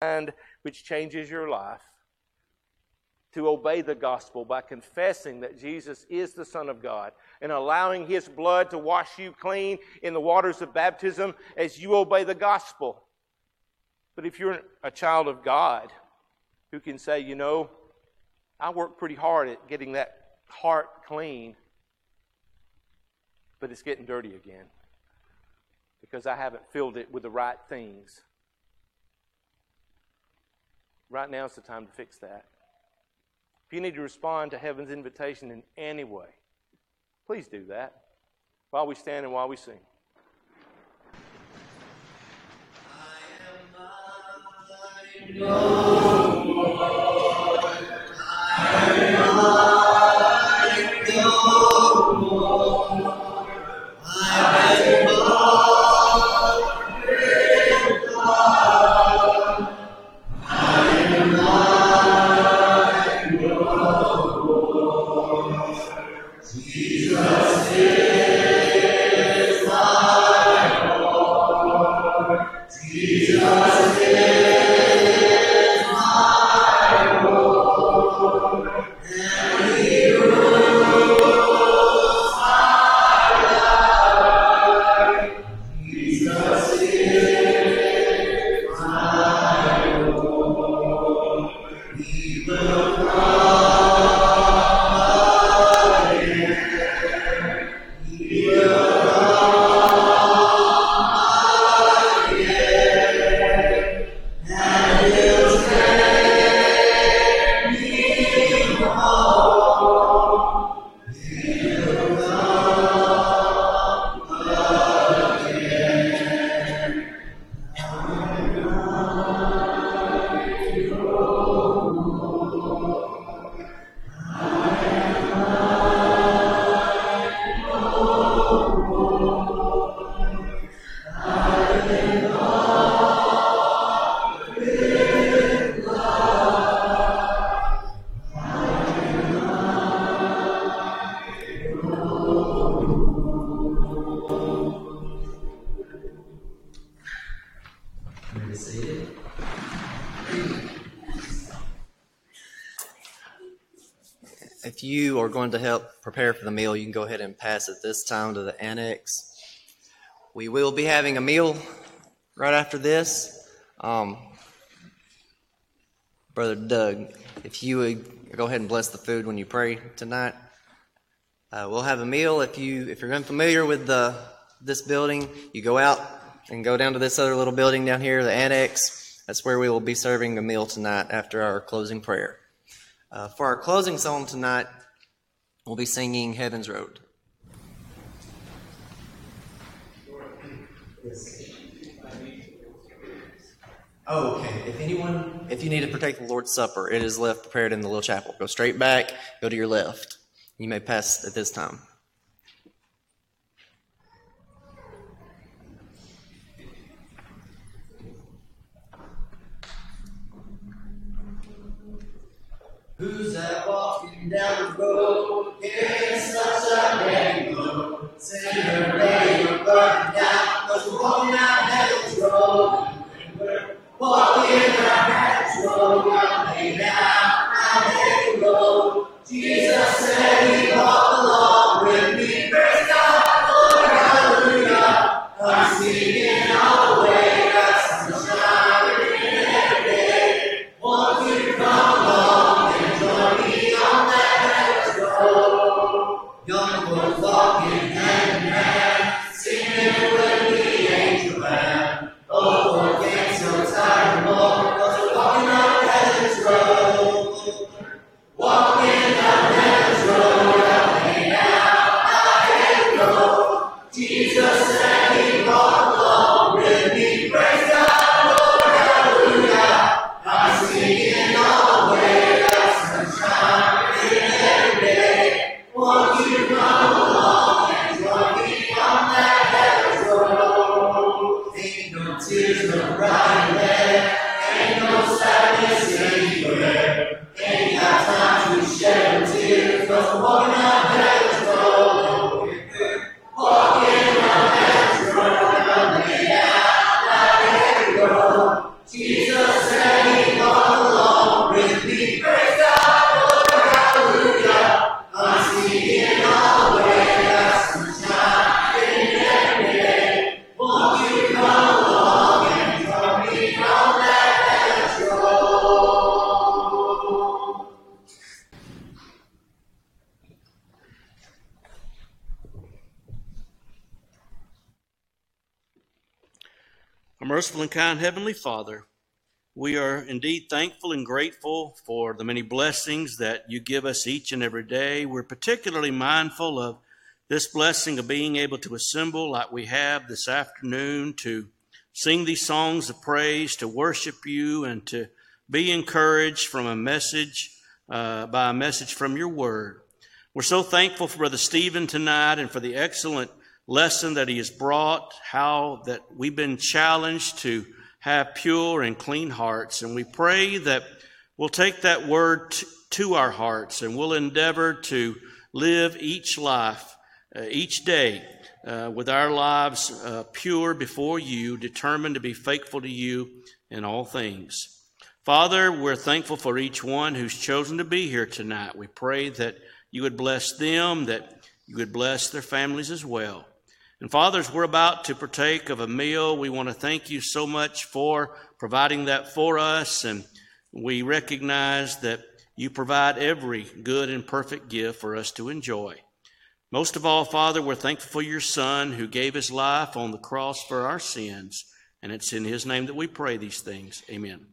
and which changes your life to obey the gospel by confessing that Jesus is the Son of God and allowing His blood to wash you clean in the waters of baptism as you obey the gospel. But if you're a child of God who can say, you know, I work pretty hard at getting that heart clean, but it's getting dirty again because I haven't filled it with the right things. Right now is the time to fix that. If you need to respond to heaven's invitation in any way, please do that while we stand and while we sing. Jesus. Going to help prepare for the meal, you can go ahead and pass it this time to the annex. We will be having a meal right after this. Um, Brother Doug, if you would go ahead and bless the food when you pray tonight. Uh, we'll have a meal. If you if you're unfamiliar with the this building, you go out and go down to this other little building down here, the annex. That's where we will be serving a meal tonight after our closing prayer. Uh, for our closing song tonight, We'll be singing Heaven's Road. Oh, okay. If anyone, if you need to partake the Lord's Supper, it is left prepared in the little chapel. Go straight back, go to your left. You may pass at this time. Who's that walking down the road? Carrying such a rainbow. Sinner, lay your burden down. Cause we're walking down heaven's road. We're walking down heaven's road. We're down road. Jesus Merciful and kind Heavenly Father, we are indeed thankful and grateful for the many blessings that you give us each and every day. We're particularly mindful of this blessing of being able to assemble like we have this afternoon to sing these songs of praise, to worship you, and to be encouraged from a message, uh, by a message from your word. We're so thankful for Brother Stephen tonight and for the excellent lesson that he has brought, how that we've been challenged to have pure and clean hearts. And we pray that we'll take that word t- to our hearts and we'll endeavor to live each life, uh, each day, uh, with our lives uh, pure before you, determined to be faithful to you in all things. Father, we're thankful for each one who's chosen to be here tonight. We pray that you would bless them, that you would bless their families as well. And fathers, we're about to partake of a meal. We want to thank you so much for providing that for us. And we recognize that you provide every good and perfect gift for us to enjoy. Most of all, Father, we're thankful for your Son who gave his life on the cross for our sins. And it's in his name that we pray these things. Amen.